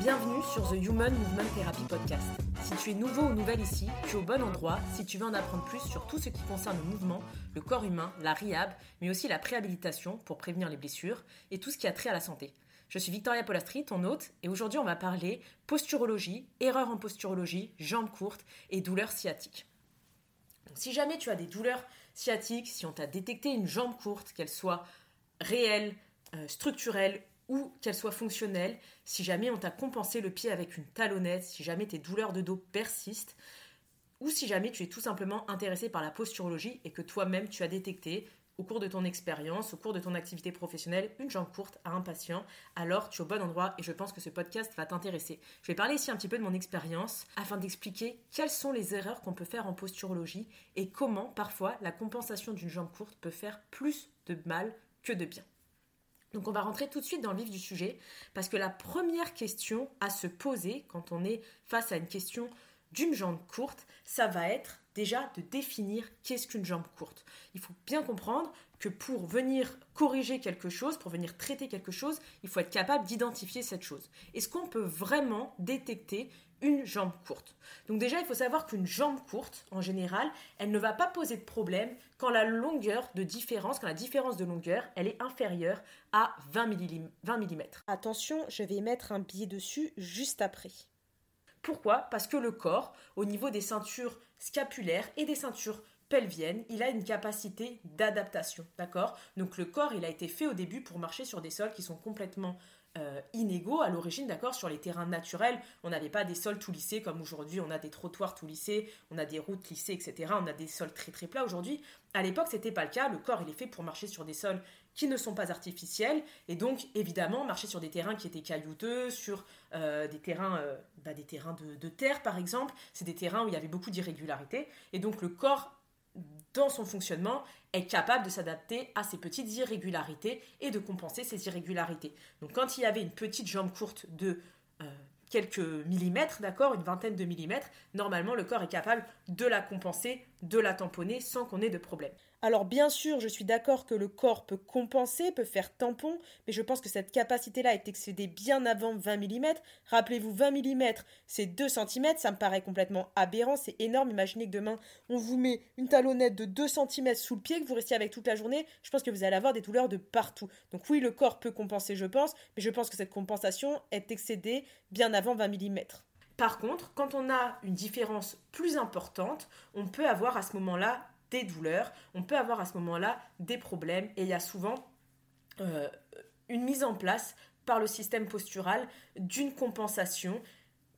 Bienvenue sur The Human Movement Therapy Podcast. Si tu es nouveau ou nouvelle ici, tu es au bon endroit si tu veux en apprendre plus sur tout ce qui concerne le mouvement, le corps humain, la rehab, mais aussi la préhabilitation pour prévenir les blessures et tout ce qui a trait à la santé. Je suis Victoria Polastri, ton hôte, et aujourd'hui on va parler posturologie, erreurs en posturologie, jambes courtes et douleurs sciatiques. Si jamais tu as des douleurs sciatiques, si on t'a détecté une jambe courte, qu'elle soit réelle, euh, structurelle ou qu'elle soit fonctionnelle, si jamais on t'a compensé le pied avec une talonnette, si jamais tes douleurs de dos persistent, ou si jamais tu es tout simplement intéressé par la posturologie et que toi-même tu as détecté au cours de ton expérience, au cours de ton activité professionnelle, une jambe courte à un patient, alors tu es au bon endroit et je pense que ce podcast va t'intéresser. Je vais parler ici un petit peu de mon expérience afin d'expliquer quelles sont les erreurs qu'on peut faire en posturologie et comment parfois la compensation d'une jambe courte peut faire plus de mal que de bien. Donc on va rentrer tout de suite dans le vif du sujet, parce que la première question à se poser quand on est face à une question d'une jambe courte, ça va être déjà de définir qu'est-ce qu'une jambe courte. Il faut bien comprendre que pour venir corriger quelque chose, pour venir traiter quelque chose, il faut être capable d'identifier cette chose. Est-ce qu'on peut vraiment détecter une jambe courte? Donc déjà, il faut savoir qu'une jambe courte, en général, elle ne va pas poser de problème quand la longueur de différence, quand la différence de longueur, elle est inférieure à 20 mm. 20 mm. Attention, je vais mettre un billet dessus juste après. Pourquoi? Parce que le corps, au niveau des ceintures scapulaires et des ceintures pelviennes, il a une capacité d'adaptation, d'accord? Donc le corps, il a été fait au début pour marcher sur des sols qui sont complètement euh, inégaux à l'origine, d'accord, sur les terrains naturels. On n'avait pas des sols tout lissés comme aujourd'hui, on a des trottoirs tout lissés, on a des routes lissées, etc. On a des sols très très plats aujourd'hui. À l'époque, c'était pas le cas. Le corps, il est fait pour marcher sur des sols qui ne sont pas artificiels et donc évidemment marcher sur des terrains qui étaient caillouteux, sur euh, des terrains, euh, bah, des terrains de, de terre par exemple. C'est des terrains où il y avait beaucoup d'irrégularités et donc le corps dans son fonctionnement, est capable de s'adapter à ces petites irrégularités et de compenser ces irrégularités. Donc quand il y avait une petite jambe courte de euh, quelques millimètres, d'accord, une vingtaine de millimètres, normalement le corps est capable de la compenser, de la tamponner sans qu'on ait de problème. Alors bien sûr, je suis d'accord que le corps peut compenser, peut faire tampon, mais je pense que cette capacité-là est excédée bien avant 20 mm. Rappelez-vous, 20 mm, c'est 2 cm, ça me paraît complètement aberrant, c'est énorme. Imaginez que demain, on vous met une talonnette de 2 cm sous le pied, que vous restiez avec toute la journée, je pense que vous allez avoir des douleurs de partout. Donc oui, le corps peut compenser, je pense, mais je pense que cette compensation est excédée bien avant 20 mm. Par contre, quand on a une différence plus importante, on peut avoir à ce moment-là des douleurs, on peut avoir à ce moment-là des problèmes et il y a souvent euh, une mise en place par le système postural d'une compensation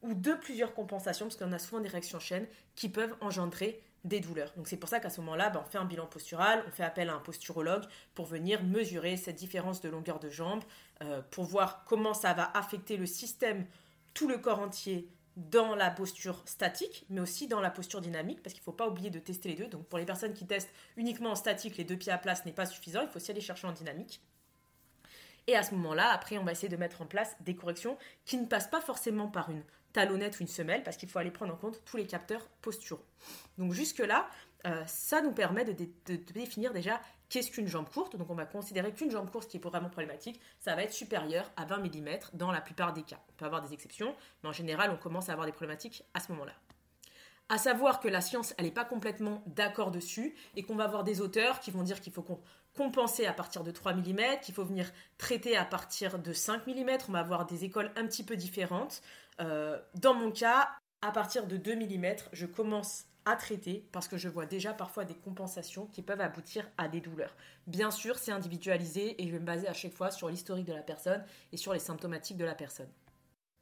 ou de plusieurs compensations, parce qu'on a souvent des réactions chaînes qui peuvent engendrer des douleurs. Donc c'est pour ça qu'à ce moment-là, ben, on fait un bilan postural, on fait appel à un posturologue pour venir mesurer cette différence de longueur de jambe, euh, pour voir comment ça va affecter le système, tout le corps entier dans la posture statique, mais aussi dans la posture dynamique, parce qu'il ne faut pas oublier de tester les deux. Donc pour les personnes qui testent uniquement en statique, les deux pieds à place n'est pas suffisant, il faut aussi aller chercher en dynamique. Et à ce moment-là, après, on va essayer de mettre en place des corrections qui ne passent pas forcément par une talonnette ou une semelle, parce qu'il faut aller prendre en compte tous les capteurs posturaux. Donc jusque-là, euh, ça nous permet de, définir déjà qu'est-ce qu'une jambe courte. Donc on va considérer qu'une jambe courte qui est vraiment problématique, ça va être supérieur à 20 mm dans la plupart des cas. On peut avoir des exceptions, mais en général, on commence à avoir des problématiques à ce moment-là. À savoir que la science, elle n'est pas complètement d'accord dessus et qu'on va avoir des auteurs qui vont dire qu'il faut compenser à partir de 3 mm, qu'il faut venir traiter à partir de 5 mm. On va avoir des écoles un petit peu différentes. Euh, dans mon cas, à partir de 2 mm, je commence à traiter parce que je vois déjà parfois des compensations qui peuvent aboutir à des douleurs. Bien sûr, c'est individualisé et je vais me baser à chaque fois sur l'historique de la personne et sur les symptomatiques de la personne.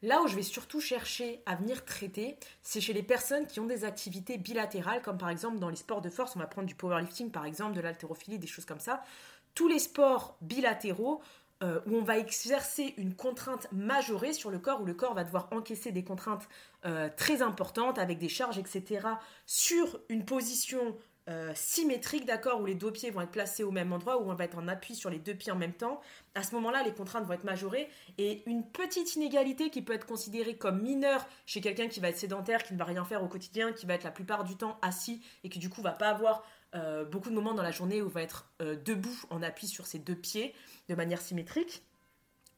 Là où je vais surtout chercher à venir traiter, c'est chez les personnes qui ont des activités bilatérales, comme par exemple dans les sports de force, on va prendre du powerlifting par exemple, de l'haltérophilie, des choses comme ça. Tous les sports bilatéraux euh, où on va exercer une contrainte majorée sur le corps, où le corps va devoir encaisser des contraintes euh, très importantes avec des charges, etc., sur une position euh, symétrique, d'accord, où les deux pieds vont être placés au même endroit, où on va être en appui sur les deux pieds en même temps, à ce moment-là, les contraintes vont être majorées. Et une petite inégalité qui peut être considérée comme mineure chez quelqu'un qui va être sédentaire, qui ne va rien faire au quotidien, qui va être la plupart du temps assis et qui du coup va pas avoir euh, beaucoup de moments dans la journée où il va être euh, debout en appui sur ses deux pieds de manière symétrique,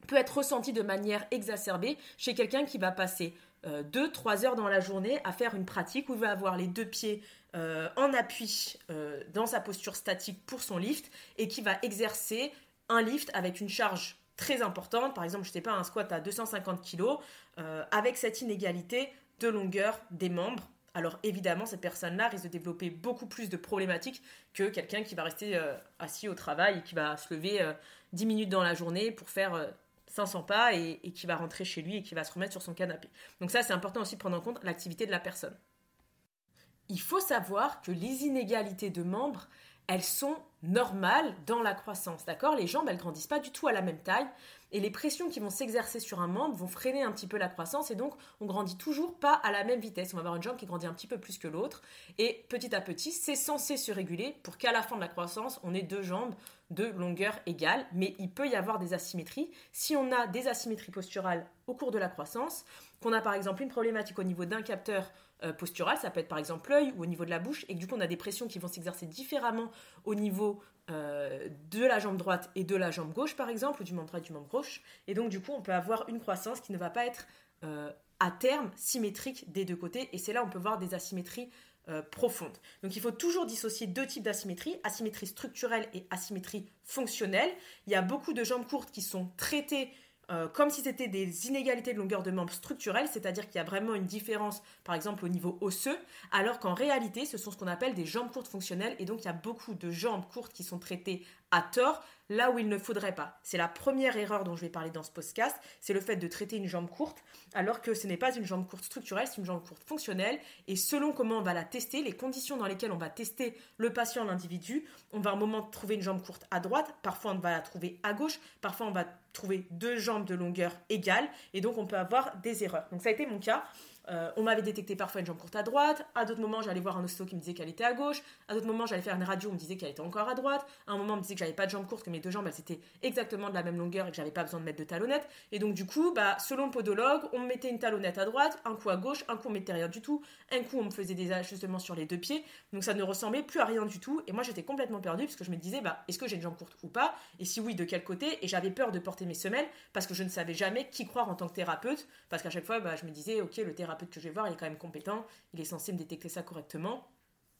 peut être ressentie de manière exacerbée chez quelqu'un qui va passer 2-3 heures dans la journée à faire une pratique où il va avoir les deux pieds euh, en appui euh, dans sa posture statique pour son lift et qui va exercer un lift avec une charge très importante, par exemple, je sais pas, un squat à 250 kg, euh, avec cette inégalité de longueur des membres. Alors évidemment, cette personne-là risque de développer beaucoup plus de problématiques que quelqu'un qui va rester assis au travail et qui va se lever 10 minutes dans la journée pour faire 500 pas et, qui va rentrer chez lui et qui va se remettre sur son canapé. Donc ça, c'est important aussi de prendre en compte l'activité de la personne il faut savoir que les inégalités de membres, elles sont normales dans la croissance, d'accord? Les jambes, elles grandissent pas du tout à la même taille et les pressions qui vont s'exercer sur un membre vont freiner un petit peu la croissance et donc on grandit toujours pas à la même vitesse. On va avoir une jambe qui grandit un petit peu plus que l'autre et petit à petit, c'est censé se réguler pour qu'à la fin de la croissance, on ait deux jambes de longueur égale, mais il peut y avoir des asymétries. Si on a des asymétries posturales au cours de la croissance, qu'on a par exemple une problématique au niveau d'un capteur euh, postural, ça peut être par exemple l'œil ou au niveau de la bouche, et du coup on a des pressions qui vont s'exercer différemment au niveau euh, de la jambe droite et de la jambe gauche par exemple, ou du membre droit et du membre gauche, et donc du coup on peut avoir une croissance qui ne va pas être euh, à terme symétrique des deux côtés, et c'est là où on peut voir des asymétries profondes. Donc il faut toujours dissocier deux types d'asymétrie, asymétrie structurelle et asymétrie fonctionnelle. Il y a beaucoup de jambes courtes qui sont traitées euh, comme si c'était des inégalités de longueur de membres structurelles, c'est-à-dire qu'il y a vraiment une différence, par exemple, au niveau osseux, alors qu'en réalité, ce sont ce qu'on appelle des jambes courtes fonctionnelles, et donc il y a beaucoup de jambes courtes qui sont traitées à tort, là où il ne faudrait pas. C'est la première erreur dont je vais parler dans ce podcast, c'est le fait de traiter une jambe courte, alors que ce n'est pas une jambe courte structurelle, c'est une jambe courte fonctionnelle, et selon comment on va la tester, les conditions dans lesquelles on va tester le patient, l'individu, on va à un moment trouver une jambe courte à droite, parfois on va la trouver à gauche, parfois on va trouver deux jambes de longueur égale, et donc on peut avoir des erreurs. Donc ça a été mon cas. Euh, on m'avait détecté parfois une jambe courte à droite. À d'autres moments, j'allais voir un ostéo qui me disait qu'elle était à gauche. À d'autres moments, j'allais faire une radio, on me disait qu'elle était encore à droite. À un moment, on me disait que j'avais pas de jambe courte, que mes deux jambes, elles étaient exactement de la même longueur et que j'avais pas besoin de mettre de talonnette. Et donc, du coup, bah, selon le podologue, on me mettait une talonnette à droite, un coup à gauche, un coup on mettait rien du tout. Un coup, on me faisait des ajustements sur les deux pieds. Donc, ça ne ressemblait plus à rien du tout. Et moi, j'étais complètement perdue parce que je me disais, bah, est-ce que j'ai une jambe courte ou pas? Et si oui, de quel côté? Et j'avais peur de porter mes semelles parce que je ne savais jamais qui croire en tant que thérapeute. Parce qu'à chaque fois, bah, je me disais, ok, le thérapeute que je vais voir, il est quand même compétent, il est censé me détecter ça correctement.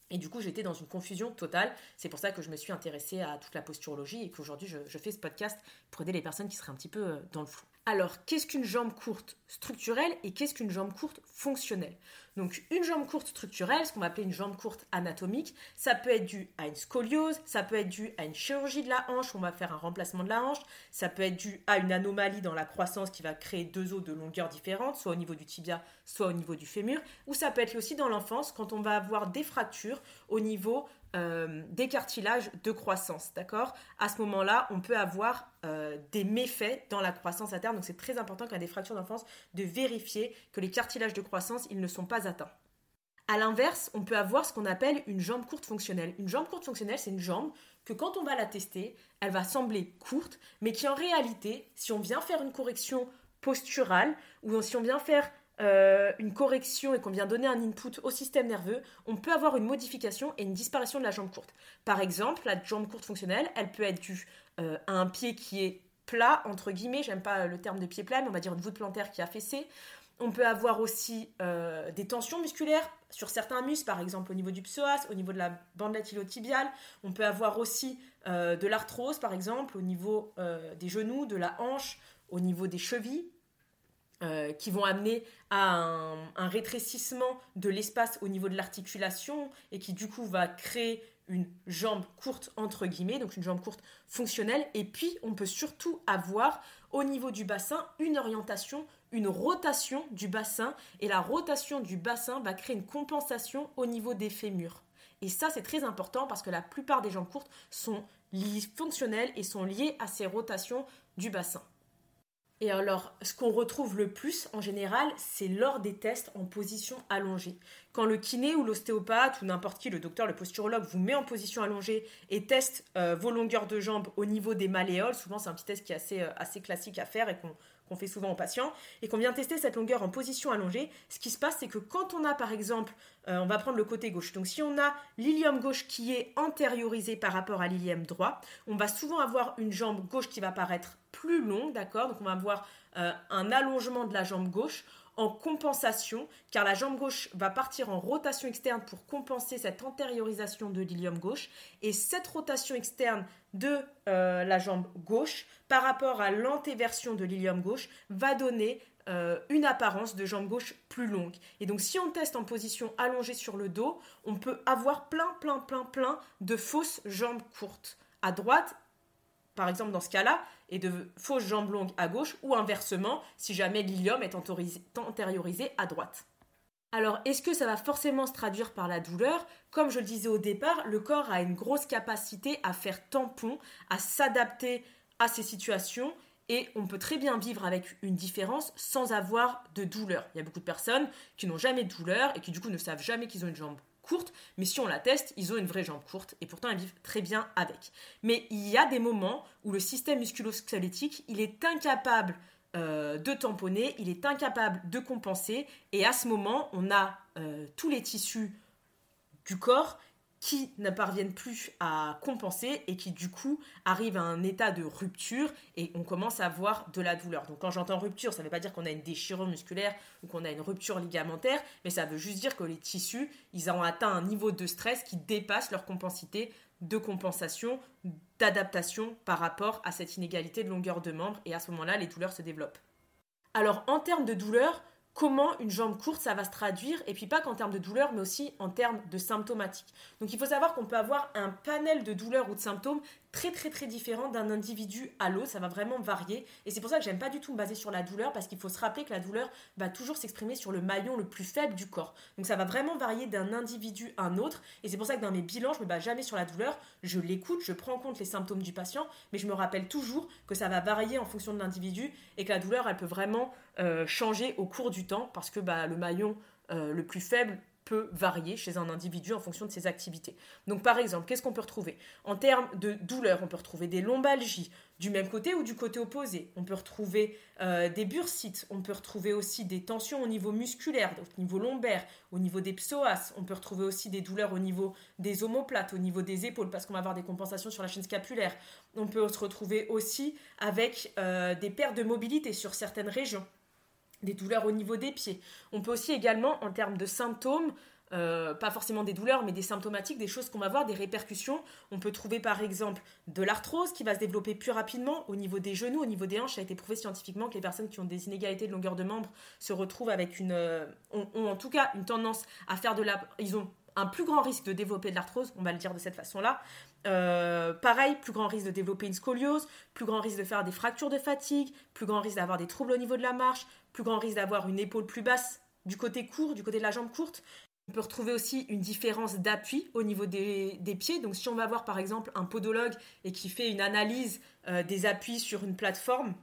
Et du coup, j'étais dans une confusion totale. C'est pour ça que je me suis intéressée à toute la posturologie et qu'aujourd'hui, je, fais ce podcast pour aider les personnes qui seraient un petit peu euh, dans le flou. Alors, qu'est-ce qu'une jambe courte structurelle et qu'est-ce qu'une jambe courte fonctionnelle? Donc, une jambe courte structurelle, ce qu'on va appeler une jambe courte anatomique, ça peut être dû à une scoliose, ça peut être dû à une chirurgie de la hanche, on va faire un remplacement de la hanche, ça peut être dû à une anomalie dans la croissance qui va créer deux os de longueur différentes, soit au niveau du tibia, soit au niveau du fémur, ou ça peut être aussi dans l'enfance quand on va avoir des fractures au niveau euh, des cartilages de croissance, d'accord? À ce moment-là, on peut avoir euh, des méfaits dans la croissance à terme. Donc c'est très important quand il y a des fractures d'enfance de vérifier que les cartilages de croissance, ils ne sont pas atteints. À l'inverse, on peut avoir ce qu'on appelle une jambe courte fonctionnelle. Une jambe courte fonctionnelle, c'est une jambe que quand on va la tester, elle va sembler courte, mais qui en réalité, si on vient faire une correction posturale, ou si on vient faire euh, une correction et qu'on vient donner un input au système nerveux, on peut avoir une modification et une disparition de la jambe courte. Par exemple, la jambe courte fonctionnelle, elle peut être due euh, à un pied qui est plat, entre guillemets, j'aime pas le terme de pied plat, mais on va dire une voûte plantaire qui a fessé. On peut avoir aussi euh, des tensions musculaires sur certains muscles, par exemple au niveau du psoas, au niveau de la bande latilo-tibiale. On peut avoir aussi de l'arthrose, par exemple, au niveau des genoux, de la hanche, au niveau des chevilles. Euh, qui vont amener à un, rétrécissement de l'espace au niveau de l'articulation et qui du coup va créer une jambe courte entre guillemets, donc une jambe courte fonctionnelle. Et puis on peut surtout avoir au niveau du bassin une orientation, une rotation du bassin et la rotation du bassin va créer une compensation au niveau des fémurs. Et ça c'est très important parce que la plupart des jambes courtes sont fonctionnelles et sont liées à ces rotations du bassin. Et alors, ce qu'on retrouve le plus en général, c'est lors des tests en position allongée. Quand le kiné ou l'ostéopathe ou n'importe qui, le docteur, le posturologue, vous met en position allongée et teste euh, vos longueurs de jambes au niveau des malléoles, souvent c'est un petit test qui est assez, euh, assez classique à faire et qu'on qu'on fait souvent aux patients, et qu'on vient tester cette longueur en position allongée, ce qui se passe, c'est que quand on a par exemple, euh, on va prendre le côté gauche, donc si on a l'ilium gauche qui est antériorisé par rapport à l'ilium droit, on va souvent avoir une jambe gauche qui va paraître plus longue, d'accord? Donc on va avoir euh, un allongement de la jambe gauche en compensation, car la jambe gauche va partir en rotation externe pour compenser cette antériorisation de l'ilium gauche, et cette rotation externe de euh, la jambe gauche par rapport à l'antéversion de l'ilium gauche va donner euh, une apparence de jambe gauche plus longue. Et donc si on teste en position allongée sur le dos, on peut avoir plein, plein, plein, plein de fausses jambes courtes à droite, par exemple dans ce cas-là, et de fausses jambes longues à gauche, ou inversement, si jamais l'ilium est antériorisé à droite. Alors, est-ce que ça va forcément se traduire par la douleur? Comme je le disais au départ, le corps a une grosse capacité à faire tampon, à s'adapter à ces situations et on peut très bien vivre avec une différence sans avoir de douleur. Il y a beaucoup de personnes qui n'ont jamais de douleur et qui du coup ne savent jamais qu'ils ont une jambe courte, mais si on la teste, ils ont une vraie jambe courte et pourtant elles vivent très bien avec. Mais il y a des moments où le système musculo-squelettique, il est incapable euh, de tamponner, il est incapable de compenser et à ce moment, on a euh, tous les tissus du corps qui ne parviennent plus à compenser et qui du coup arrivent à un état de rupture et on commence à avoir de la douleur. Donc quand j'entends rupture, ça ne veut pas dire qu'on a une déchirure musculaire ou qu'on a une rupture ligamentaire, mais ça veut juste dire que les tissus, ils ont atteint un niveau de stress qui dépasse leur compensité de compensation, d'adaptation par rapport à cette inégalité de longueur de membre et à ce moment-là, les douleurs se développent. Alors en termes de douleur, comment une jambe courte ça va se traduire et puis pas qu'en termes de douleur mais aussi en termes de symptomatique. Donc il faut savoir qu'on peut avoir un panel de douleurs ou de symptômes très très très différent d'un individu à l'autre, ça va vraiment varier. Et c'est pour ça que j'aime pas du tout me baser sur la douleur parce qu'il faut se rappeler que la douleur va toujours s'exprimer sur le maillon le plus faible du corps. Donc ça va vraiment varier d'un individu à un autre. Et c'est pour ça que dans mes bilans, je me base jamais sur la douleur, je l'écoute, je prends en compte les symptômes du patient mais je me rappelle toujours que ça va varier en fonction de l'individu et que la douleur elle peut vraiment euh, changer au cours du temps parce que bah, le maillon euh, le plus faible peut varier chez un individu en fonction de ses activités. Donc par exemple, qu'est-ce qu'on peut retrouver? En termes de douleur, on peut retrouver des lombalgies du même côté ou du côté opposé. On peut retrouver euh, des bursites, on peut retrouver aussi des tensions au niveau musculaire, au niveau lombaire, au niveau des psoas. On peut retrouver aussi des douleurs au niveau des omoplates, au niveau des épaules, parce qu'on va avoir des compensations sur la chaîne scapulaire. On peut se retrouver aussi avec des pertes de mobilité sur certaines régions des douleurs au niveau des pieds. On peut aussi également, en termes de symptômes, euh, pas forcément des douleurs, mais des symptomatiques, des choses qu'on va voir, des répercussions. On peut trouver par exemple de l'arthrose qui va se développer plus rapidement au niveau des genoux, au niveau des hanches. Ça a été prouvé scientifiquement que les personnes qui ont des inégalités de longueur de membre se retrouvent avec une, euh, ont, en tout cas une tendance à faire de la, ils ont un plus grand risque de développer de l'arthrose, on va le dire de cette façon-là. Euh, pareil, plus grand risque de développer une scoliose, plus grand risque de faire des fractures de fatigue, plus grand risque d'avoir des troubles au niveau de la marche, plus grand risque d'avoir une épaule plus basse du côté court, du côté de la jambe courte. On peut retrouver aussi une différence d'appui au niveau des, pieds. Donc si on va voir par exemple un podologue et qui fait une analyse euh, des appuis sur une plateforme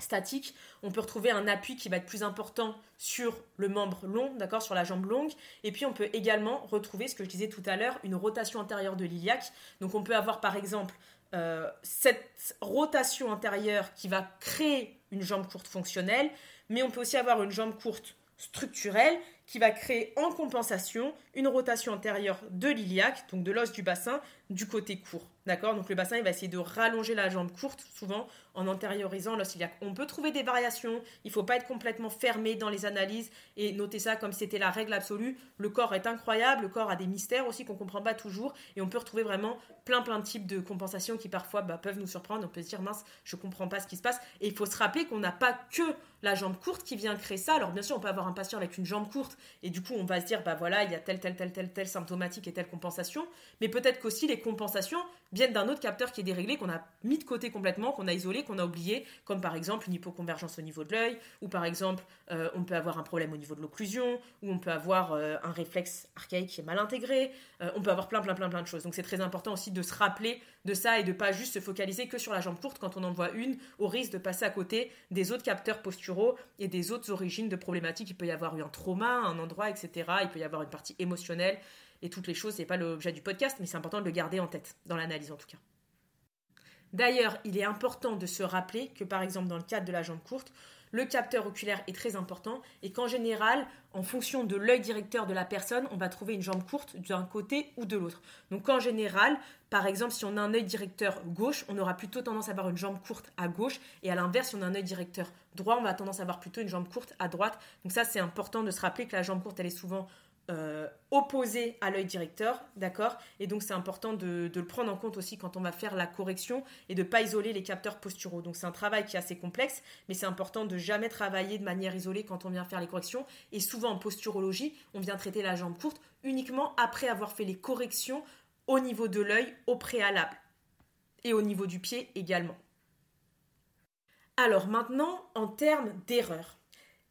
statique, on peut retrouver un appui qui va être plus important sur le membre long, d'accord, sur la jambe longue. Et puis on peut également retrouver ce que je disais tout à l'heure, une rotation antérieure de l'iliaque. Donc on peut avoir par exemple euh, cette rotation antérieure qui va créer une jambe courte fonctionnelle, mais on peut aussi avoir une jambe courte structurelle qui va créer en compensation une rotation antérieure de l'iliaque, donc de l'os du bassin, du côté court. D'accord Donc le bassin, il va essayer de rallonger la jambe courte, souvent en antériorisant l'os iliaque. On peut trouver des variations, il ne faut pas être complètement fermé dans les analyses et noter ça comme si c'était la règle absolue. Le corps est incroyable, le corps a des mystères aussi qu'on ne comprend pas toujours et on peut retrouver vraiment plein plein de types de compensations qui parfois bah, peuvent nous surprendre. On peut se dire mince, je ne comprends pas ce qui se passe. Et il faut se rappeler qu'on n'a pas que la jambe courte qui vient créer ça. Alors bien sûr, on peut avoir un patient avec une jambe courte et du coup on va se dire bah voilà, il y a telle telle telle telle telle symptomatique et telle compensation, mais peut-être qu'aussi les compensations viennent d'un autre capteur qui est déréglé, qu'on a mis de côté complètement, qu'on a isolé, qu'on a oublié, comme par exemple une hypoconvergence au niveau de l'œil, ou par exemple euh, on peut avoir un problème au niveau de l'occlusion, ou on peut avoir euh, un réflexe archaïque qui est mal intégré, euh, on peut avoir plein plein plein plein de choses. Donc c'est très important aussi de se rappeler de ça et de pas juste se focaliser que sur la jambe courte quand on en voit une, au risque de passer à côté des autres capteurs posturaux et des autres origines de problématiques. Il peut y avoir eu un trauma, un endroit, etc. Il peut y avoir une partie émotionnelle et toutes les choses. C'est pas l'objet du podcast, mais c'est important de le garder en tête dans l'analyse en tout cas. D'ailleurs, il est important de se rappeler que par exemple dans le cadre de la jambe courte, le capteur oculaire est très important et qu'en général, en fonction de l'œil directeur de la personne, on va trouver une jambe courte d'un côté ou de l'autre. Donc en général, par exemple, si on a un œil directeur gauche, on aura plutôt tendance à avoir une jambe courte à gauche et à l'inverse, si on a un œil directeur droit, on va tendance à avoir plutôt une jambe courte à droite. Donc ça, c'est important de se rappeler que la jambe courte, elle est souvent euh, opposé à l'œil directeur, d'accord? Et donc c'est important de, le prendre en compte aussi quand on va faire la correction et de ne pas isoler les capteurs posturaux. Donc c'est un travail qui est assez complexe, mais c'est important de jamais travailler de manière isolée quand on vient faire les corrections. Et souvent en posturologie, on vient traiter la jambe courte uniquement après avoir fait les corrections au niveau de l'œil au préalable et au niveau du pied également. Alors maintenant, en termes d'erreur,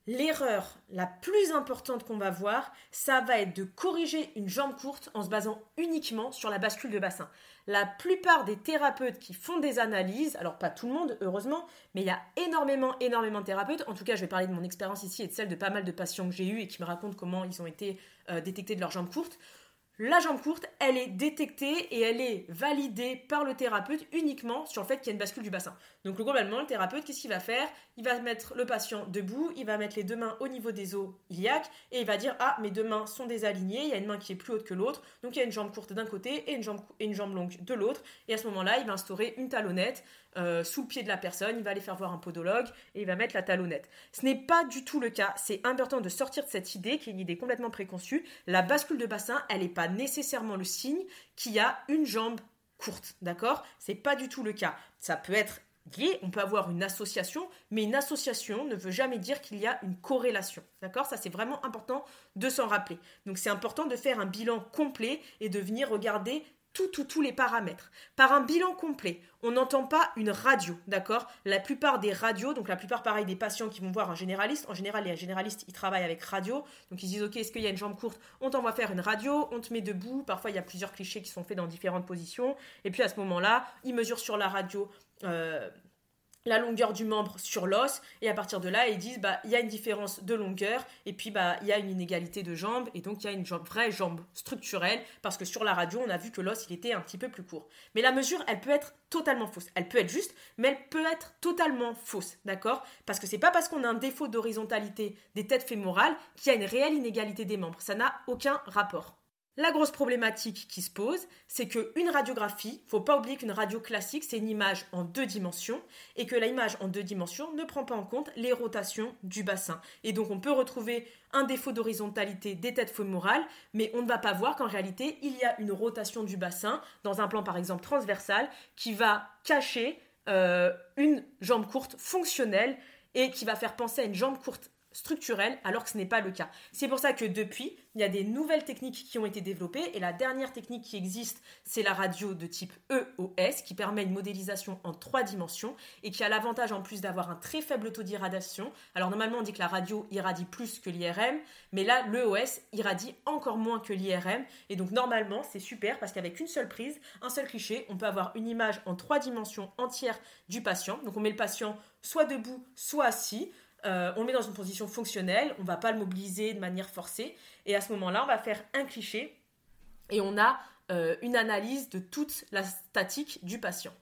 L'erreur la plus importante qu'on va voir, ça va être de corriger une jambe courte en se basant uniquement sur la bascule de bassin. La plupart des thérapeutes qui font des analyses, alors pas tout le monde heureusement, mais il y a énormément, énormément de thérapeutes. En tout cas, je vais parler de mon expérience ici et de celle de pas mal de patients que j'ai eus et qui me racontent comment ils ont été euh, détectés de leur jambe courte. La jambe courte, elle est détectée et elle est validée par le thérapeute uniquement sur le fait qu'il y a une bascule du bassin. Donc globalement, le thérapeute, qu'est-ce qu'il va faire? Il va mettre le patient debout, il va mettre les deux mains au niveau des os iliaques et il va dire ah mes deux mains sont désalignées, il y a une main qui est plus haute que l'autre, donc il y a une jambe courte d'un côté et une jambe, longue de l'autre. Et à ce moment-là, il va instaurer une talonnette euh, sous le pied de la personne, il va aller faire voir un podologue et il va mettre la talonnette. Ce n'est pas du tout le cas. C'est important de sortir de cette idée qui est une idée complètement préconçue. La bascule de bassin, elle n'est pas nécessairement le signe qu'il y a une jambe courte, d'accord? C'est pas du tout le cas. Ça peut être on peut avoir une association, mais une association ne veut jamais dire qu'il y a une corrélation. D'accord? Ça, c'est vraiment important de s'en rappeler. Donc, c'est important de faire un bilan complet et de venir regarder tout, tous les paramètres. Par un bilan complet, on n'entend pas une radio, d'accord? La plupart des radios, donc la plupart pareil des patients qui vont voir un généraliste, en général les généralistes ils travaillent avec radio, donc ils disent ok est-ce qu'il y a une jambe courte? On t'envoie faire une radio, on te met debout, parfois il y a plusieurs clichés qui sont faits dans différentes positions, et puis à ce moment-là, ils mesurent sur la radio euh, la longueur du membre sur l'os et à partir de là ils disent bah il y a une différence de longueur et puis bah il y a une inégalité de jambes et donc il y a une vraie jambe structurelle parce que sur la radio on a vu que l'os il était un petit peu plus court. Mais la mesure elle peut être totalement fausse. Elle peut être juste mais elle peut être totalement fausse d'accord? Parce que c'est pas parce qu'on a un défaut d'horizontalité des têtes fémorales qu'il y a une réelle inégalité des membres. Ça n'a aucun rapport la grosse problématique qui se pose, c'est qu'une radiographie, faut pas oublier qu'une radio classique, c'est une image en deux dimensions, et que l'image en deux dimensions ne prend pas en compte les rotations du bassin. Et donc on peut retrouver un défaut d'horizontalité des têtes fémorales, mais on ne va pas voir qu'en réalité, il y a une rotation du bassin, dans un plan par exemple transversal, qui va cacher euh, une jambe courte fonctionnelle et qui va faire penser à une jambe courte structurelle alors que ce n'est pas le cas. C'est pour ça que depuis, il y a des nouvelles techniques qui ont été développées et la dernière technique qui existe, c'est la radio de type EOS qui permet une modélisation en trois dimensions et qui a l'avantage en plus d'avoir un très faible taux d'irradiation. Alors normalement on dit que la radio irradie plus que l'IRM, mais là l'EOS irradie encore moins que l'IRM et donc normalement c'est super parce qu'avec une seule prise, un seul cliché, on peut avoir une image en trois dimensions entière du patient. Donc on met le patient soit debout, soit assis. Euh, on le met dans une position fonctionnelle, on ne va pas le mobiliser de manière forcée, et à ce moment-là, on va faire un cliché, et on a euh, une analyse de toute la statique du patient.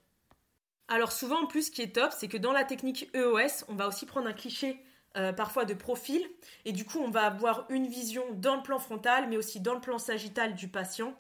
Alors souvent, en plus, ce qui est top, c'est que dans la technique EOS, on va aussi prendre un cliché euh, parfois de profil, et du coup, on va avoir une vision dans le plan frontal, mais aussi dans le plan sagittal du patient,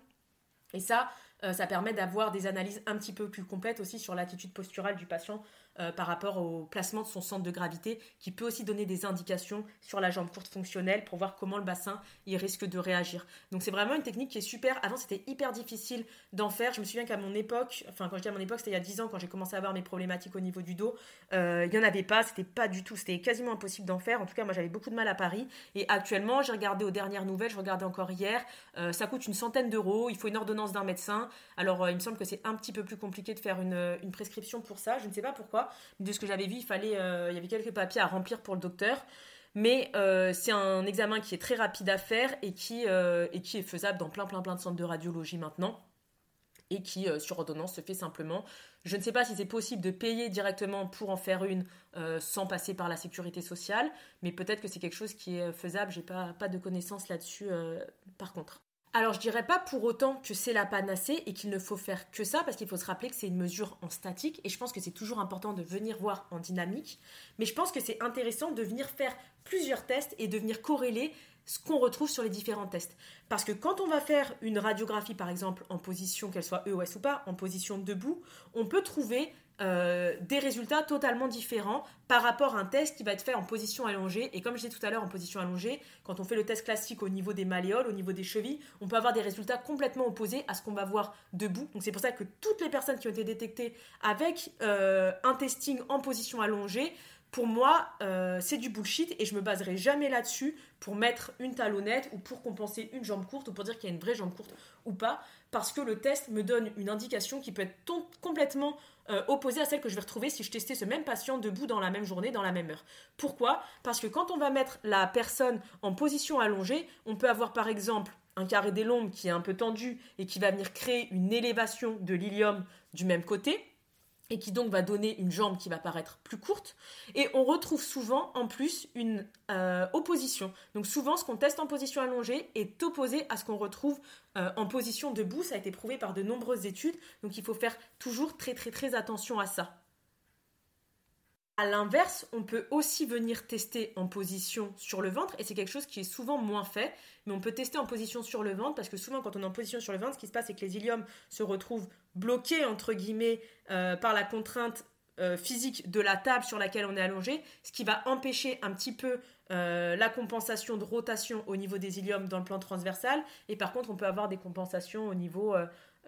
et ça, ça permet d'avoir des analyses un petit peu plus complètes aussi sur l'attitude posturale du patient euh, par rapport au placement de son centre de gravité, qui peut aussi donner des indications sur la jambe courte fonctionnelle pour voir comment le bassin il risque de réagir. Donc c'est vraiment une technique qui est super. Avant c'était hyper difficile d'en faire. Je me souviens qu'à mon époque, enfin quand je dis à mon époque, c'était il y a 10 ans quand j'ai commencé à avoir mes problématiques au niveau du dos, euh, il n'y en avait pas, c'était pas du tout, c'était quasiment impossible d'en faire. En tout cas moi j'avais beaucoup de mal à Paris. Et actuellement j'ai regardé aux dernières nouvelles, je regardais encore hier, euh, ça coûte une centaine d'euros, il faut une ordonnance d'un médecin. Alors il me semble que c'est un petit peu plus compliqué de faire une, une prescription pour ça, je ne sais pas pourquoi de ce que j'avais vu, il fallait, euh, il y avait quelques papiers à remplir pour le docteur. Mais euh, c'est un examen qui est très rapide à faire et qui, euh, et qui est faisable dans plein, plein, plein de centres de radiologie maintenant. Et qui, sur ordonnance, se fait simplement. Je ne sais pas si c'est possible de payer directement pour en faire une sans passer par la sécurité sociale, mais peut-être que c'est quelque chose qui est faisable. J'ai pas, pas de connaissances là-dessus par contre. Alors je dirais pas pour autant que c'est la panacée et qu'il ne faut faire que ça parce qu'il faut se rappeler que c'est une mesure en statique et je pense que c'est toujours important de venir voir en dynamique mais je pense que c'est intéressant de venir faire plusieurs tests et de venir corréler ce qu'on retrouve sur les différents tests. Parce que quand on va faire une radiographie, par exemple, en position, qu'elle soit EOS ou pas, en position debout, on peut trouver euh, des résultats totalement différents par rapport à un test qui va être fait en position allongée. Et comme je disais tout à l'heure, en position allongée, quand on fait le test classique au niveau des malléoles, au niveau des chevilles, on peut avoir des résultats complètement opposés à ce qu'on va voir debout. Donc c'est pour ça que toutes les personnes qui ont été détectées avec euh, un testing en position allongée, pour moi, euh, c'est du bullshit et je me baserai jamais là-dessus pour mettre une talonnette ou pour compenser une jambe courte ou pour dire qu'il y a une vraie jambe courte ou pas, parce que le test me donne une indication qui peut être complètement euh, opposée à celle que je vais retrouver si je testais ce même patient debout dans la même journée, dans la même heure. Pourquoi? Parce que quand on va mettre la personne en position allongée, on peut avoir par exemple un carré des lombes qui est un peu tendu et qui va venir créer une élévation de l'ilium du même côté et qui donc va donner une jambe qui va paraître plus courte. Et on retrouve souvent en plus une euh, opposition. Donc souvent ce qu'on teste en position allongée est opposé à ce qu'on retrouve euh, en position debout. Ça a été prouvé par de nombreuses études. Donc il faut faire toujours très très très attention à ça. À l'inverse, on peut aussi venir tester en position sur le ventre et c'est quelque chose qui est souvent moins fait, mais on peut tester en position sur le ventre parce que souvent quand on est en position sur le ventre, ce qui se passe c'est que les iliums se retrouvent bloqués entre guillemets euh, par la contrainte euh, physique de la table sur laquelle on est allongé, ce qui va empêcher un petit peu euh, la compensation de rotation au niveau des iliums dans le plan transversal. Et par contre on peut avoir des compensations au niveau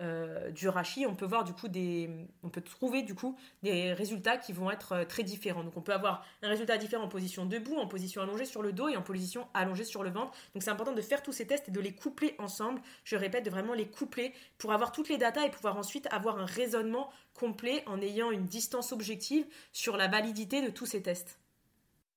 euh, du rachis, on peut voir du coup des, on peut trouver du coup des résultats qui vont être euh, très différents. Donc on peut avoir un résultat différent en position debout, en position allongée sur le dos et en position allongée sur le ventre. Donc c'est important de faire tous ces tests et de les coupler ensemble. Je répète, de vraiment les coupler pour avoir toutes les datas et pouvoir ensuite avoir un raisonnement complet en ayant une distance objective sur la validité de tous ces tests.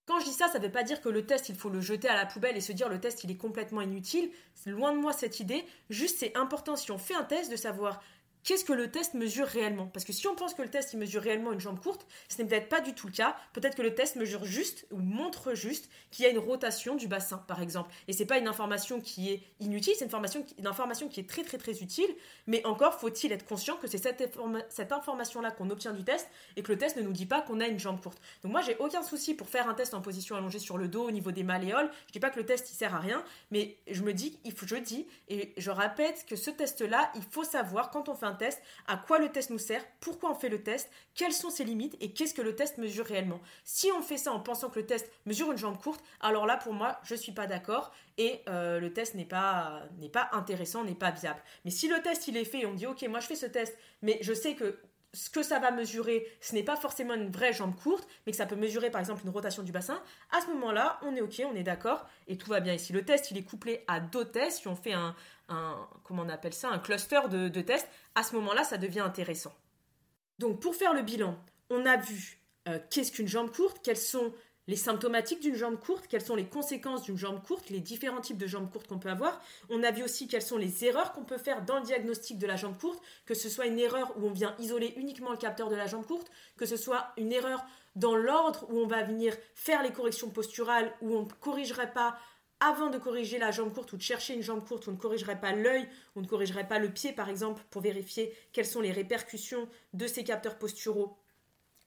Quand je dis ça, ça ne veut pas dire que le test, il faut le jeter à la poubelle et se dire le test, il est complètement inutile. Loin de moi cette idée. Juste, c'est important si on fait un test de savoir qu'est-ce que le test mesure réellement? Parce que si on pense que le test mesure réellement une jambe courte, ce n'est peut-être pas du tout le cas. Peut-être que le test mesure juste ou montre juste qu'il y a une rotation du bassin, par exemple. Et c'est pas une information qui est inutile, c'est une information, qui, une information qui est très très très utile. Mais encore faut-il être conscient que c'est cette, cette information-là qu'on obtient du test et que le test ne nous dit pas qu'on a une jambe courte. Donc moi j'ai aucun souci pour faire un test en position allongée sur le dos au niveau des malléoles. Je dis pas que le test il sert à rien, mais je me dis, il faut, je dis et je répète que ce test-là, il faut savoir quand on fait un test, à quoi le test nous sert, pourquoi on fait le test, quelles sont ses limites et qu'est-ce que le test mesure réellement. Si on fait ça en pensant que le test mesure une jambe courte, alors là pour moi je suis pas d'accord et euh, le test n'est pas n'est pas intéressant, n'est pas viable. Mais si le test il est fait et on dit ok moi je fais ce test, mais je sais que ce que ça va mesurer, ce n'est pas forcément une vraie jambe courte, mais que ça peut mesurer par exemple une rotation du bassin, à ce moment-là, on est OK, on est d'accord, et tout va bien. Ici, le test, il est couplé à d'autres tests, si on fait un, comment on appelle ça, un cluster de, tests, à ce moment-là, ça devient intéressant. Donc pour faire le bilan, on a vu euh, qu'est-ce qu'une jambe courte, quels sont les symptomatiques d'une jambe courte, quelles sont les conséquences d'une jambe courte, les différents types de jambes courtes qu'on peut avoir. On a vu aussi quelles sont les erreurs qu'on peut faire dans le diagnostic de la jambe courte, que ce soit une erreur où on vient isoler uniquement le capteur de la jambe courte, que ce soit une erreur dans l'ordre où on va venir faire les corrections posturales, où on ne corrigerait pas avant de corriger la jambe courte ou de chercher une jambe courte, on ne corrigerait pas l'œil, on ne corrigerait pas le pied par exemple pour vérifier quelles sont les répercussions de ces capteurs posturaux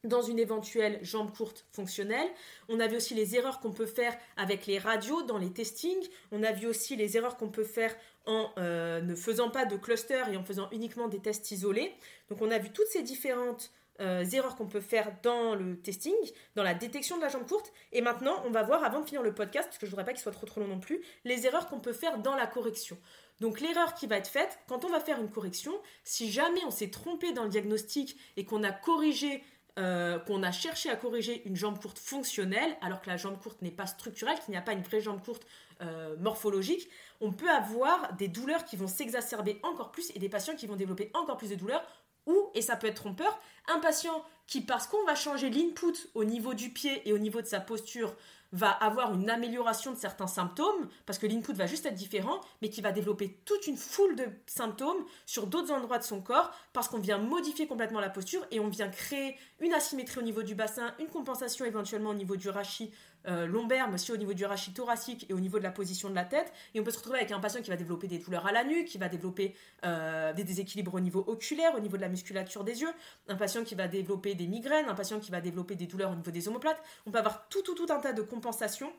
dans une éventuelle jambe courte fonctionnelle. On a vu aussi les erreurs qu'on peut faire avec les radios dans les testings. On a vu aussi les erreurs qu'on peut faire en euh, ne faisant pas de cluster et en faisant uniquement des tests isolés. Donc on a vu toutes ces différentes euh, erreurs qu'on peut faire dans le testing, dans la détection de la jambe courte. Et maintenant, on va voir, avant de finir le podcast, parce que je voudrais pas qu'il soit trop trop long non plus, les erreurs qu'on peut faire dans la correction. Donc l'erreur qui va être faite, quand on va faire une correction, si jamais on s'est trompé dans le diagnostic et qu'on a corrigé euh, qu'on a cherché à corriger une jambe courte fonctionnelle, alors que la jambe courte n'est pas structurelle, qu'il n'y a pas une vraie jambe courte euh, morphologique, on peut avoir des douleurs qui vont s'exacerber encore plus et des patients qui vont développer encore plus de douleurs. Ou, et ça peut être trompeur, un patient qui, parce qu'on va changer l'input au niveau du pied et au niveau de sa posture, va avoir une amélioration de certains symptômes, parce que l'input va juste être différent, mais qui va développer toute une foule de symptômes sur d'autres endroits de son corps, parce qu'on vient modifier complètement la posture et on vient créer une asymétrie au niveau du bassin, une compensation éventuellement au niveau du rachis euh, lombaire, mais aussi au niveau du rachis thoracique et au niveau de la position de la tête. Et on peut se retrouver avec un patient qui va développer des douleurs à la nuque, qui va développer euh, des déséquilibres au niveau oculaire, au niveau de la musculature des yeux, un patient qui va développer des migraines, un patient qui va développer des douleurs au niveau des omoplates. On peut avoir tout, tout, tout un tas de compensations.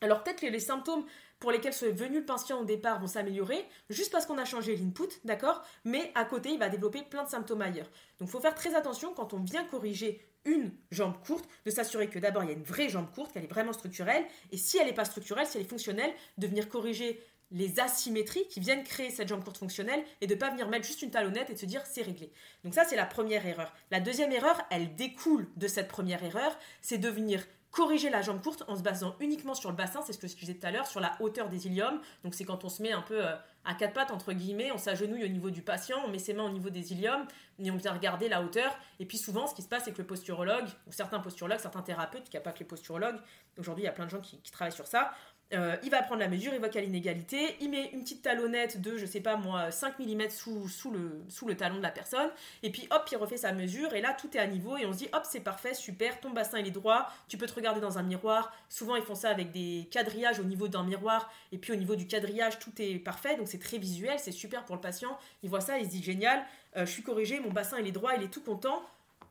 Alors peut-être que les symptômes pour lesquels ce venu le patient au départ vont s'améliorer, juste parce qu'on a changé l'input, d'accord Mais à côté, il va développer plein de symptômes ailleurs. Donc il faut faire très attention quand on vient corriger une jambe courte, de s'assurer que d'abord il y a une vraie jambe courte, qu'elle est vraiment structurelle, et si elle n'est pas structurelle, si elle est fonctionnelle, de venir corriger les asymétries qui viennent créer cette jambe courte fonctionnelle et de ne pas venir mettre juste une talonnette et de se dire c'est réglé. Donc ça c'est la première erreur. La deuxième erreur, elle découle de cette première erreur, c'est de venir corriger la jambe courte en se basant uniquement sur le bassin, c'est ce que je disais tout à l'heure, sur la hauteur des iliums. Donc c'est quand on se met un peu euh, à quatre pattes, entre guillemets, on s'agenouille au niveau du patient, on met ses mains au niveau des iliums, et on vient regarder la hauteur. Et puis souvent, ce qui se passe, c'est que le posturologue, ou certains posturologues, certains thérapeutes, qui n'y a pas que les posturologues, aujourd'hui il y a plein de gens qui travaillent sur ça, euh, il va prendre la mesure, il voit qu'il y a l'inégalité, il met une petite talonnette de, je sais pas moi, 5 mm sous, le, talon de la personne, et puis hop, il refait sa mesure, et là tout est à niveau, et on se dit hop, c'est parfait, super, ton bassin est droit, tu peux te regarder dans un miroir. Souvent ils font ça avec des quadrillages au niveau d'un miroir, et puis au niveau du quadrillage tout est parfait, donc c'est très visuel, c'est super pour le patient. Il voit ça, il se dit génial, euh, je suis corrigé, mon bassin est droit, il est tout content.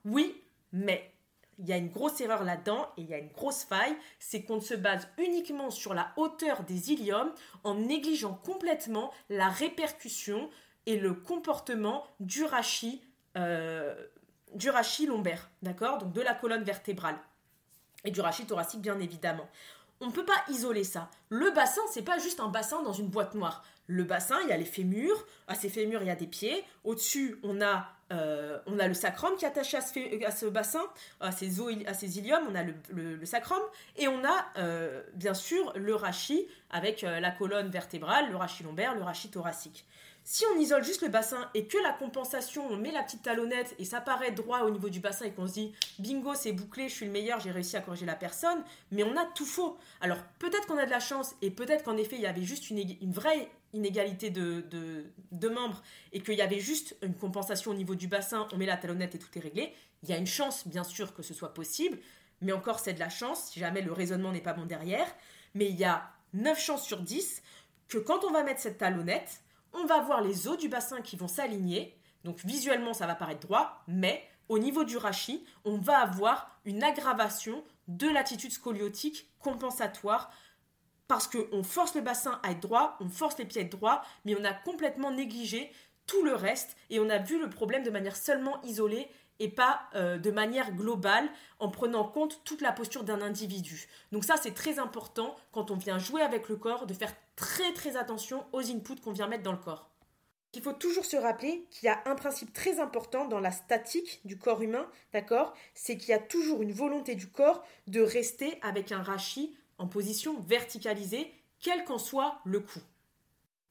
Oui, mais il y a une grosse erreur là-dedans et il y a une grosse faille, c'est qu'on se base uniquement sur la hauteur des iliums en négligeant complètement la répercussion et le comportement du rachis, euh, du rachis lombaire, d'accord? Donc de la colonne vertébrale et du rachis thoracique bien évidemment. On ne peut pas isoler ça. Le bassin, c'est pas juste un bassin dans une boîte noire. Le bassin, il y a les fémurs. À ces fémurs, il y a des pieds. Au-dessus, on a euh, on a le sacrum qui est attaché à ce, bassin, à ces, os, à ces iliums, on a le, sacrum, et on a euh, bien sûr le rachis avec euh, la colonne vertébrale, le rachis lombaire, le rachis thoracique. Si on isole juste le bassin et que la compensation, on met la petite talonnette et ça paraît droit au niveau du bassin et qu'on se dit bingo, c'est bouclé, je suis le meilleur, j'ai réussi à corriger la personne, mais on a tout faux. Alors peut-être qu'on a de la chance et peut-être qu'en effet il y avait juste une vraie inégalité de, membres et qu'il y avait juste une compensation au niveau du bassin, on met la talonnette et tout est réglé, il y a une chance bien sûr que ce soit possible, mais encore c'est de la chance si jamais le raisonnement n'est pas bon derrière, mais il y a 9 chances sur 10 que quand on va mettre cette talonnette, on va voir les os du bassin qui vont s'aligner, donc visuellement ça va paraître droit, mais au niveau du rachis, on va avoir une aggravation de l'attitude scoliotique compensatoire parce qu'on force le bassin à être droit, on force les pieds à être droits, mais on a complètement négligé tout le reste et on a vu le problème de manière seulement isolée et pas euh, de manière globale en prenant en compte toute la posture d'un individu. Donc ça c'est très important quand on vient jouer avec le corps de faire très très attention aux inputs qu'on vient mettre dans le corps. Il faut toujours se rappeler qu'il y a un principe très important dans la statique du corps humain, d'accord? C'est qu'il y a toujours une volonté du corps de rester avec un rachis en position verticalisée, quel qu'en soit le coup.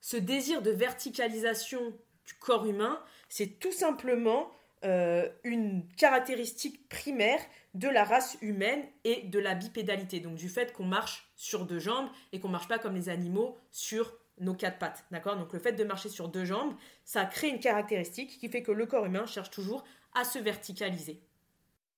Ce désir de verticalisation du corps humain, c'est tout simplement euh, une caractéristique primaire de la race humaine et de la bipédalité, donc du fait qu'on marche sur deux jambes et qu'on marche pas comme les animaux sur nos quatre pattes, d'accord? Donc le fait de marcher sur deux jambes, ça crée une caractéristique qui fait que le corps humain cherche toujours à se verticaliser.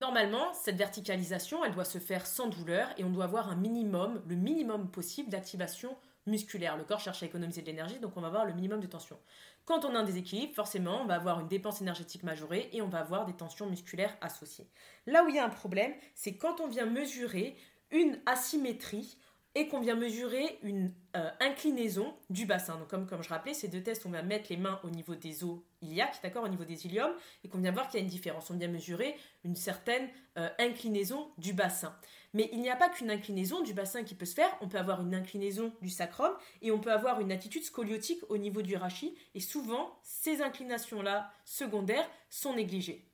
Normalement, cette verticalisation, elle doit se faire sans douleur et on doit avoir un minimum, le minimum possible d'activation musculaire. Le corps cherche à économiser de l'énergie, donc on va avoir le minimum de tension. Quand on a un déséquilibre, forcément, on va avoir une dépense énergétique majorée et on va avoir des tensions musculaires associées. Là où il y a un problème, c'est quand on vient mesurer une asymétrie et qu'on vient mesurer une euh, inclinaison du bassin. Donc comme, comme je rappelais, ces deux tests, on va mettre les mains au niveau des os iliaques, d'accord, au niveau des iliums, et qu'on vient voir qu'il y a une différence. On vient mesurer une certaine euh, inclinaison du bassin. Mais il n'y a pas qu'une inclinaison du bassin qui peut se faire, on peut avoir une inclinaison du sacrum et on peut avoir une attitude scoliotique au niveau du rachis, et souvent, ces inclinations-là secondaires sont négligées.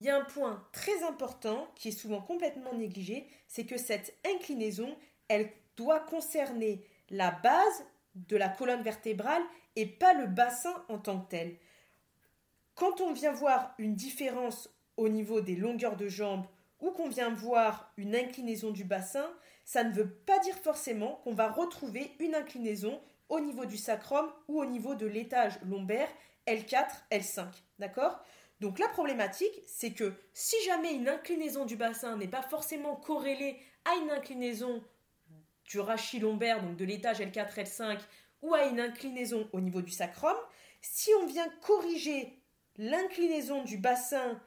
Il y a un point très important qui est souvent complètement négligé, c'est que cette inclinaison, elle doit concerner la base de la colonne vertébrale et pas le bassin en tant que tel. Quand on vient voir une différence au niveau des longueurs de jambes ou qu'on vient voir une inclinaison du bassin, ça ne veut pas dire forcément qu'on va retrouver une inclinaison au niveau du sacrum ou au niveau de l'étage lombaire L4, L5. D'accord? Donc la problématique, c'est que si jamais une inclinaison du bassin n'est pas forcément corrélée à une inclinaison du rachis lombaire, donc de l'étage L4, L5, ou à une inclinaison au niveau du sacrum, si on vient corriger l'inclinaison du bassin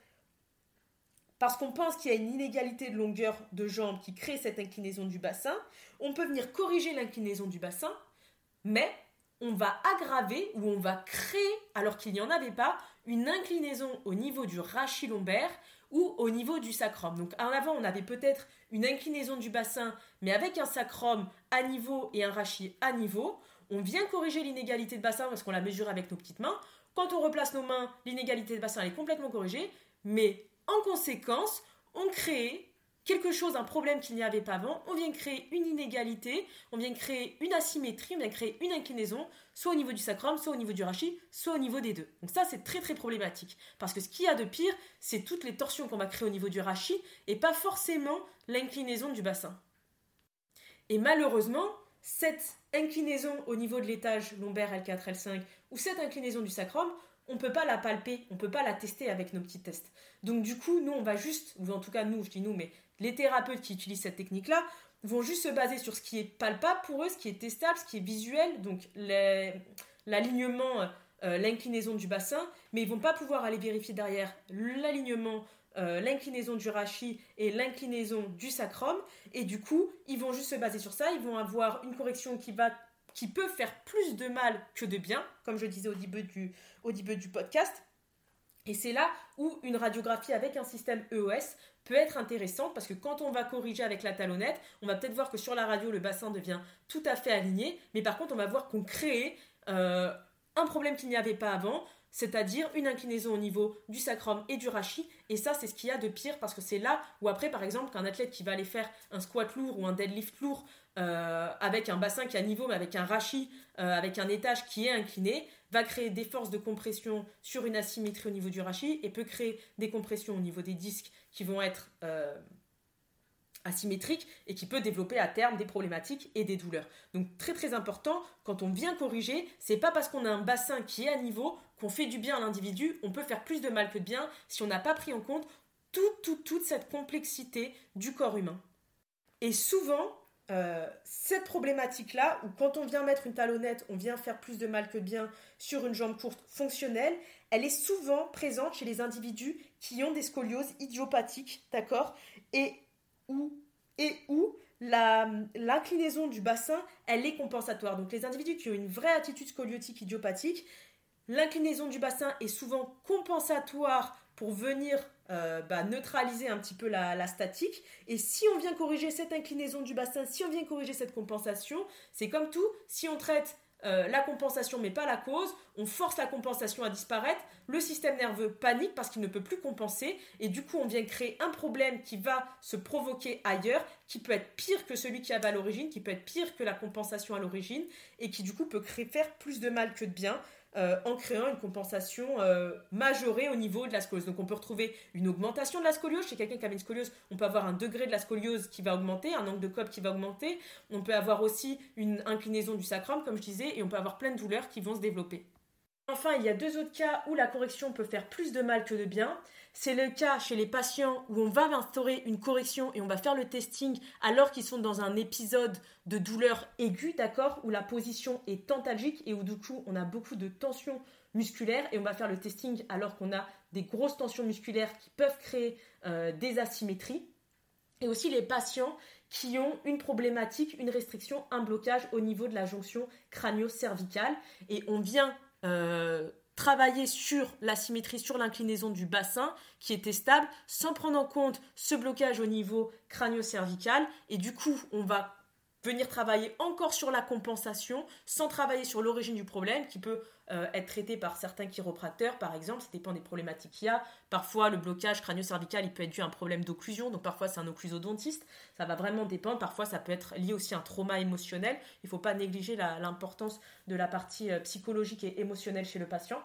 parce qu'on pense qu'il y a une inégalité de longueur de jambe qui crée cette inclinaison du bassin, on peut venir corriger l'inclinaison du bassin, mais on va aggraver ou on va créer, alors qu'il n'y en avait pas, une inclinaison au niveau du rachis lombaire ou au niveau du sacrum. Donc en avant, on avait peut-être une inclinaison du bassin, mais avec un sacrum à niveau et un rachis à niveau. On vient corriger l'inégalité de bassin parce qu'on la mesure avec nos petites mains. Quand on replace nos mains, l'inégalité de bassin est complètement corrigée, mais en conséquence, on crée quelque chose, un problème qu'il n'y avait pas avant, on vient créer une inégalité, on vient créer une asymétrie, on vient créer une inclinaison, soit au niveau du sacrum, soit au niveau du rachis, soit au niveau des deux. Donc ça, c'est très très problématique. Parce que ce qu'il y a de pire, c'est toutes les torsions qu'on va créer au niveau du rachis et pas forcément l'inclinaison du bassin. Et malheureusement, cette inclinaison au niveau de l'étage lombaire L4, L5 ou cette inclinaison du sacrum, on ne peut pas la palper, on ne peut pas la tester avec nos petits tests. Donc du coup, nous, on va juste, ou en tout cas nous, je dis nous, mais les thérapeutes qui utilisent cette technique-là vont juste se baser sur ce qui est palpable pour eux, ce qui est testable, ce qui est visuel, donc l'alignement, euh, l'inclinaison du bassin, mais ils vont pas pouvoir aller vérifier derrière l'alignement, euh, l'inclinaison du rachis et l'inclinaison du sacrum, et du coup, ils vont juste se baser sur ça, ils vont avoir une correction qui va qui peut faire plus de mal que de bien, comme je disais au début du, au début du podcast. Et c'est là où une radiographie avec un système EOS peut être intéressante parce que quand on va corriger avec la talonnette, on va peut-être voir que sur la radio, le bassin devient tout à fait aligné, mais par contre, on va voir qu'on crée euh, un problème qu'il n'y avait pas avant, c'est-à-dire une inclinaison au niveau du sacrum et du rachis. Et ça, c'est ce qu'il y a de pire parce que c'est là où après, par exemple, qu'un athlète qui va aller faire un squat lourd ou un deadlift lourd euh, avec un bassin qui est à niveau, mais avec un rachis, euh, avec un étage qui est incliné, va créer des forces de compression sur une asymétrie au niveau du rachis et peut créer des compressions au niveau des disques qui vont être euh, asymétriques et qui peut développer à terme des problématiques et des douleurs. Donc très très important, quand on vient corriger, c'est pas parce qu'on a un bassin qui est à niveau qu'on fait du bien à l'individu, on peut faire plus de mal que de bien si on n'a pas pris en compte toute, toute, toute cette complexité du corps humain. Et souvent, euh, cette problématique-là, où quand on vient mettre une talonnette, on vient faire plus de mal que de bien sur une jambe courte fonctionnelle, elle est souvent présente chez les individus qui ont des scolioses idiopathiques, d'accord? Et où, et où l'inclinaison du bassin, elle est compensatoire. Donc les individus qui ont une vraie attitude scoliotique idiopathique, l'inclinaison du bassin est souvent compensatoire pour venir euh, bah, neutraliser un petit peu la, statique. Et si on vient corriger cette inclinaison du bassin, si on vient corriger cette compensation, c'est comme tout, si on traite euh, la compensation mais pas la cause, on force la compensation à disparaître, le système nerveux panique parce qu'il ne peut plus compenser et du coup on vient créer un problème qui va se provoquer ailleurs, qui peut être pire que celui qui avait à l'origine, qui peut être pire que la compensation à l'origine et qui du coup peut faire plus de mal que de bien. Euh, en créant une compensation euh, majorée au niveau de la scoliose. Donc on peut retrouver une augmentation de la scoliose. Chez quelqu'un qui a une scoliose, on peut avoir un degré de la scoliose qui va augmenter, un angle de Cobb qui va augmenter. On peut avoir aussi une inclinaison du sacrum, comme je disais, et on peut avoir plein de douleurs qui vont se développer. Enfin, il y a deux autres cas où la correction peut faire plus de mal que de bien. C'est le cas chez les patients où on va instaurer une correction et on va faire le testing alors qu'ils sont dans un épisode de douleur aiguë, d'accord, où la position est tentalgique et où du coup on a beaucoup de tension musculaire et on va faire le testing alors qu'on a des grosses tensions musculaires qui peuvent créer euh, des asymétries. Et aussi les patients qui ont une problématique, une restriction, un blocage au niveau de la jonction crânio-cervicale. Et on vient euh, travailler sur la symétrie, sur l'inclinaison du bassin qui était stable, sans prendre en compte ce blocage au niveau crânio-cervical. Et du coup, on va venir travailler encore sur la compensation sans travailler sur l'origine du problème qui peut euh, être traité par certains chiropracteurs par exemple, ça dépend des problématiques qu'il y a. Parfois le blocage crânio-cervical il peut être dû à un problème d'occlusion, donc parfois c'est un occlusodontiste, ça va vraiment dépendre, parfois ça peut être lié aussi à un trauma émotionnel, il ne faut pas négliger l'importance de la partie euh, psychologique et émotionnelle chez le patient.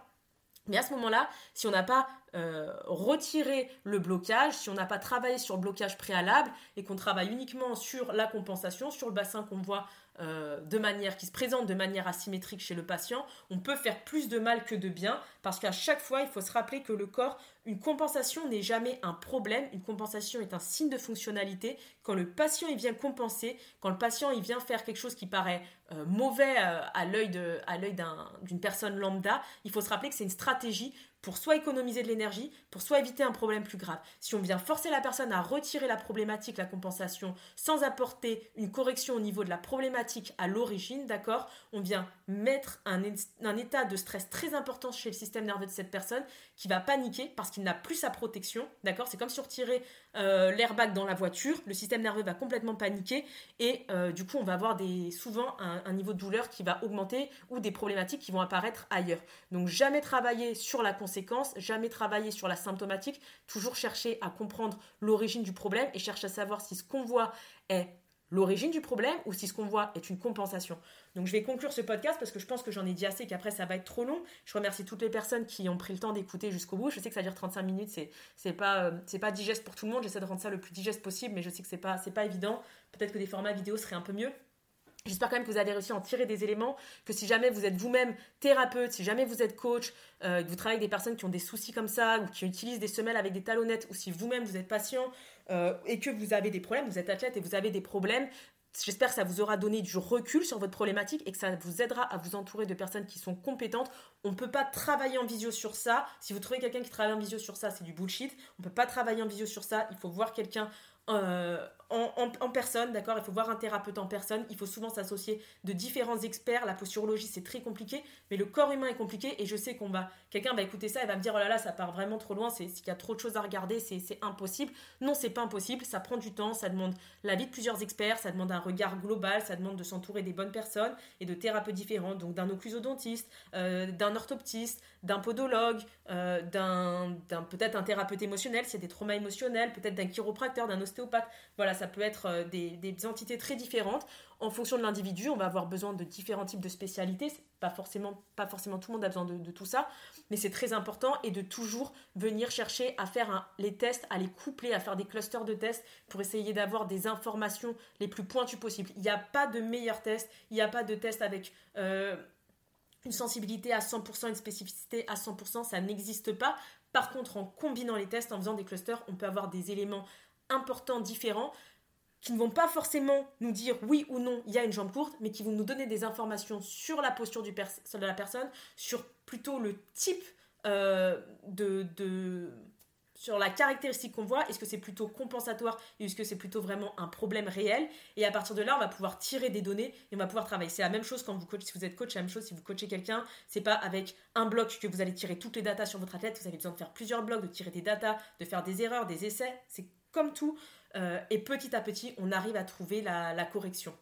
Mais à ce moment-là, si on n'a pas euh, retiré le blocage, si on n'a pas travaillé sur le blocage préalable et qu'on travaille uniquement sur la compensation, sur le bassin qu'on voit euh, de manière qui se présente de manière asymétrique chez le patient, on peut faire plus de mal que de bien parce qu'à chaque fois, il faut se rappeler que le corps, une compensation n'est jamais un problème, une compensation est un signe de fonctionnalité. Quand le patient il vient compenser, quand le patient il vient faire quelque chose qui paraît euh, mauvais euh, à l'œil d'une personne lambda, il faut se rappeler que c'est une stratégie pour soit économiser de l'énergie, pour soit éviter un problème plus grave. Si on vient forcer la personne à retirer la problématique, la compensation, sans apporter une correction au niveau de la problématique à l'origine, d'accord On vient mettre un, un, état de stress très important chez le système nerveux de cette personne qui va paniquer parce qu'il n'a plus sa protection, d'accord C'est comme si on retirait euh, l'airbag dans la voiture, le système nerveux va complètement paniquer et euh, du coup on va avoir des, souvent un, un niveau de douleur qui va augmenter ou des problématiques qui vont apparaître ailleurs. Donc jamais travailler sur la jamais travailler sur la symptomatique, toujours chercher à comprendre l'origine du problème et chercher à savoir si ce qu'on voit est l'origine du problème ou si ce qu'on voit est une compensation. Donc je vais conclure ce podcast parce que je pense que j'en ai dit assez qu'après ça va être trop long. Je remercie toutes les personnes qui ont pris le temps d'écouter jusqu'au bout. Je sais que ça dure 35 minutes, c'est c'est pas euh, c'est pas digeste pour tout le monde. J'essaie de rendre ça le plus digeste possible, mais je sais que c'est pas c'est pas évident. Peut-être que des formats vidéo seraient un peu mieux. J'espère quand même que vous avez réussi à en tirer des éléments, que si jamais vous êtes vous-même thérapeute, si jamais vous êtes coach, euh, que vous travaillez avec des personnes qui ont des soucis comme ça, ou qui utilisent des semelles avec des talonnettes, ou si vous-même vous êtes patient euh, et que vous avez des problèmes, vous êtes athlète et vous avez des problèmes, J'espère que ça vous aura donné du recul sur votre problématique et que ça vous aidera à vous entourer de personnes qui sont compétentes. On ne peut pas travailler en visio sur ça. Si vous trouvez quelqu'un qui travaille en visio sur ça, c'est du bullshit. On ne peut pas travailler en visio sur ça. Il faut voir quelqu'un euh, en, personne, d'accord Il faut voir un thérapeute en personne. Il faut souvent s'associer de différents experts. La posturologie, c'est très compliqué, mais le corps humain est compliqué. Et je sais qu'on va, quelqu'un va écouter ça et va me dire oh là là, ça part vraiment trop loin. C'est qu'il y a trop de choses à regarder, c'est impossible. Non, c'est pas impossible. Ça prend du temps, ça demande l'avis de plusieurs experts, ça demande un regard global, ça demande de s'entourer des bonnes personnes et de thérapeutes différents. Donc d'un occlusodontiste, euh, d'un orthoptiste, d'un podologue, euh, d'un peut-être un thérapeute émotionnel, c'est des traumas émotionnels, peut-être d'un chiropracteur, d'un. Voilà, ça peut être euh, des, entités très différentes. En fonction de l'individu, on va avoir besoin de différents types de spécialités. Pas forcément, pas forcément tout le monde a besoin de, tout ça, mais c'est très important et de toujours venir chercher à faire les tests, à les coupler, à faire des clusters de tests pour essayer d'avoir des informations les plus pointues possibles. Il n'y a pas de meilleur test, il n'y a pas de test avec euh, une sensibilité à 100%, une spécificité à 100%, ça n'existe pas. Par contre, en combinant les tests, en faisant des clusters, on peut avoir des éléments importants, différents, qui ne vont pas forcément nous dire oui ou non, il y a une jambe courte, mais qui vont nous donner des informations sur la posture du de la personne, sur plutôt le type euh, de, de, sur la caractéristique qu'on voit, est-ce que c'est plutôt compensatoire est-ce que c'est plutôt vraiment un problème réel? Et à partir de là, on va pouvoir tirer des données et on va pouvoir travailler. C'est la même chose quand vous coachez, si vous êtes coach, c'est la même chose si vous coachez quelqu'un. C'est pas avec un bloc que vous allez tirer toutes les datas sur votre athlète. Vous avez besoin de faire plusieurs blocs, de tirer des datas, de faire des erreurs, des essais. Comme tout. Euh, et petit à petit, on arrive à trouver la, la correction.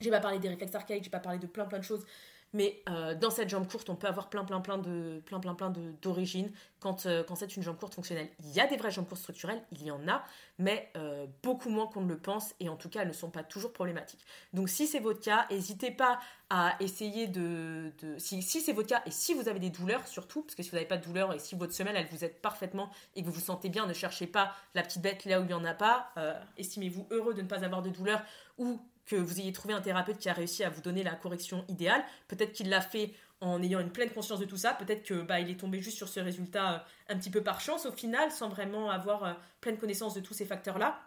J'ai pas parlé des réflexes archaïques, j'ai pas parlé de plein plein de choses. Mais euh, dans cette jambe courte, on peut avoir plein, plein, plein de, plein, plein, plein d'origines quand, euh, quand c'est une jambe courte fonctionnelle. Il y a des vraies jambes courtes structurelles, il y en a, mais euh, beaucoup moins qu'on ne le pense, et en tout cas, elles ne sont pas toujours problématiques. Donc, si c'est votre cas, n'hésitez pas à essayer de, si c'est votre cas, et si vous avez des douleurs surtout, parce que si vous n'avez pas de douleurs et si votre semelle elle vous aide parfaitement et que vous vous sentez bien, ne cherchez pas la petite bête là où il n'y en a pas. Estimez-vous heureux de ne pas avoir de douleurs ou que vous ayez trouvé un thérapeute qui a réussi à vous donner la correction idéale. Peut-être qu'il l'a fait en ayant une pleine conscience de tout ça. Peut-être que bah, il est tombé juste sur ce résultat euh, un petit peu par chance au final, sans vraiment avoir euh, pleine connaissance de tous ces facteurs-là.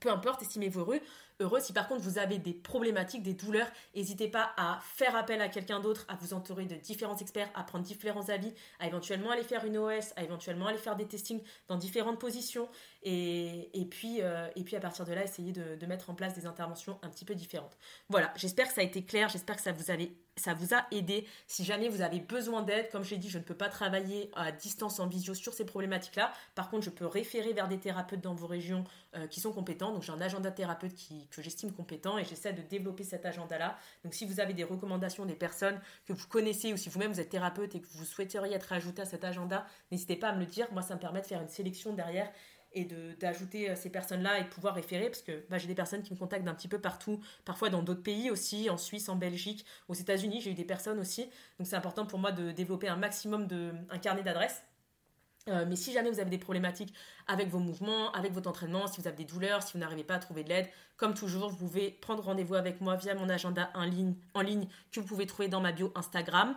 Peu importe, estimez-vous heureux heureux. Si par contre vous avez des problématiques, des douleurs, n'hésitez pas à faire appel à quelqu'un d'autre, à vous entourer de différents experts, à prendre différents avis, à éventuellement aller faire une OS, à éventuellement aller faire des testings dans différentes positions. Et, puis, euh, puis à partir de là, essayer de, de, mettre en place des interventions un petit peu différentes. Voilà, j'espère que ça a été clair, j'espère que ça vous, avait, ça vous a aidé. Si jamais vous avez besoin d'aide, comme je l'ai dit, je ne peux pas travailler à distance en visio sur ces problématiques-là. Par contre, je peux référer vers des thérapeutes dans vos régions euh, qui sont compétents. Donc j'ai un agenda thérapeute que j'estime compétent et j'essaie de développer cet agenda-là. Donc si vous avez des recommandations des personnes que vous connaissez ou si vous-même vous êtes thérapeute et que vous souhaiteriez être ajouté à cet agenda, n'hésitez pas à me le dire. Moi, ça me permet de faire une sélection derrière et d'ajouter euh, ces personnes-là et de pouvoir référer parce que bah, j'ai des personnes qui me contactent d'un petit peu partout, parfois dans d'autres pays aussi, en Suisse, en Belgique, aux États-Unis, j'ai eu des personnes aussi. Donc c'est important pour moi de développer un maximum de un carnet d'adresses euh, mais si jamais vous avez des problématiques avec vos mouvements, avec votre entraînement, si vous avez des douleurs, si vous n'arrivez pas à trouver de l'aide, comme toujours, vous pouvez prendre rendez-vous avec moi via mon agenda en ligne, en ligne que vous pouvez trouver dans ma bio Instagram.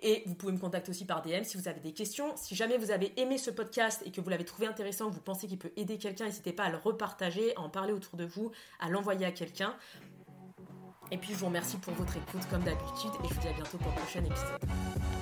Et vous pouvez me contacter aussi par DM si vous avez des questions. Si jamais vous avez aimé ce podcast et que vous l'avez trouvé intéressant, vous pensez qu'il peut aider quelqu'un, n'hésitez pas à le repartager, à en parler autour de vous, à l'envoyer à quelqu'un. Et puis je vous remercie pour votre écoute comme d'habitude et je vous dis à bientôt pour le prochain épisode.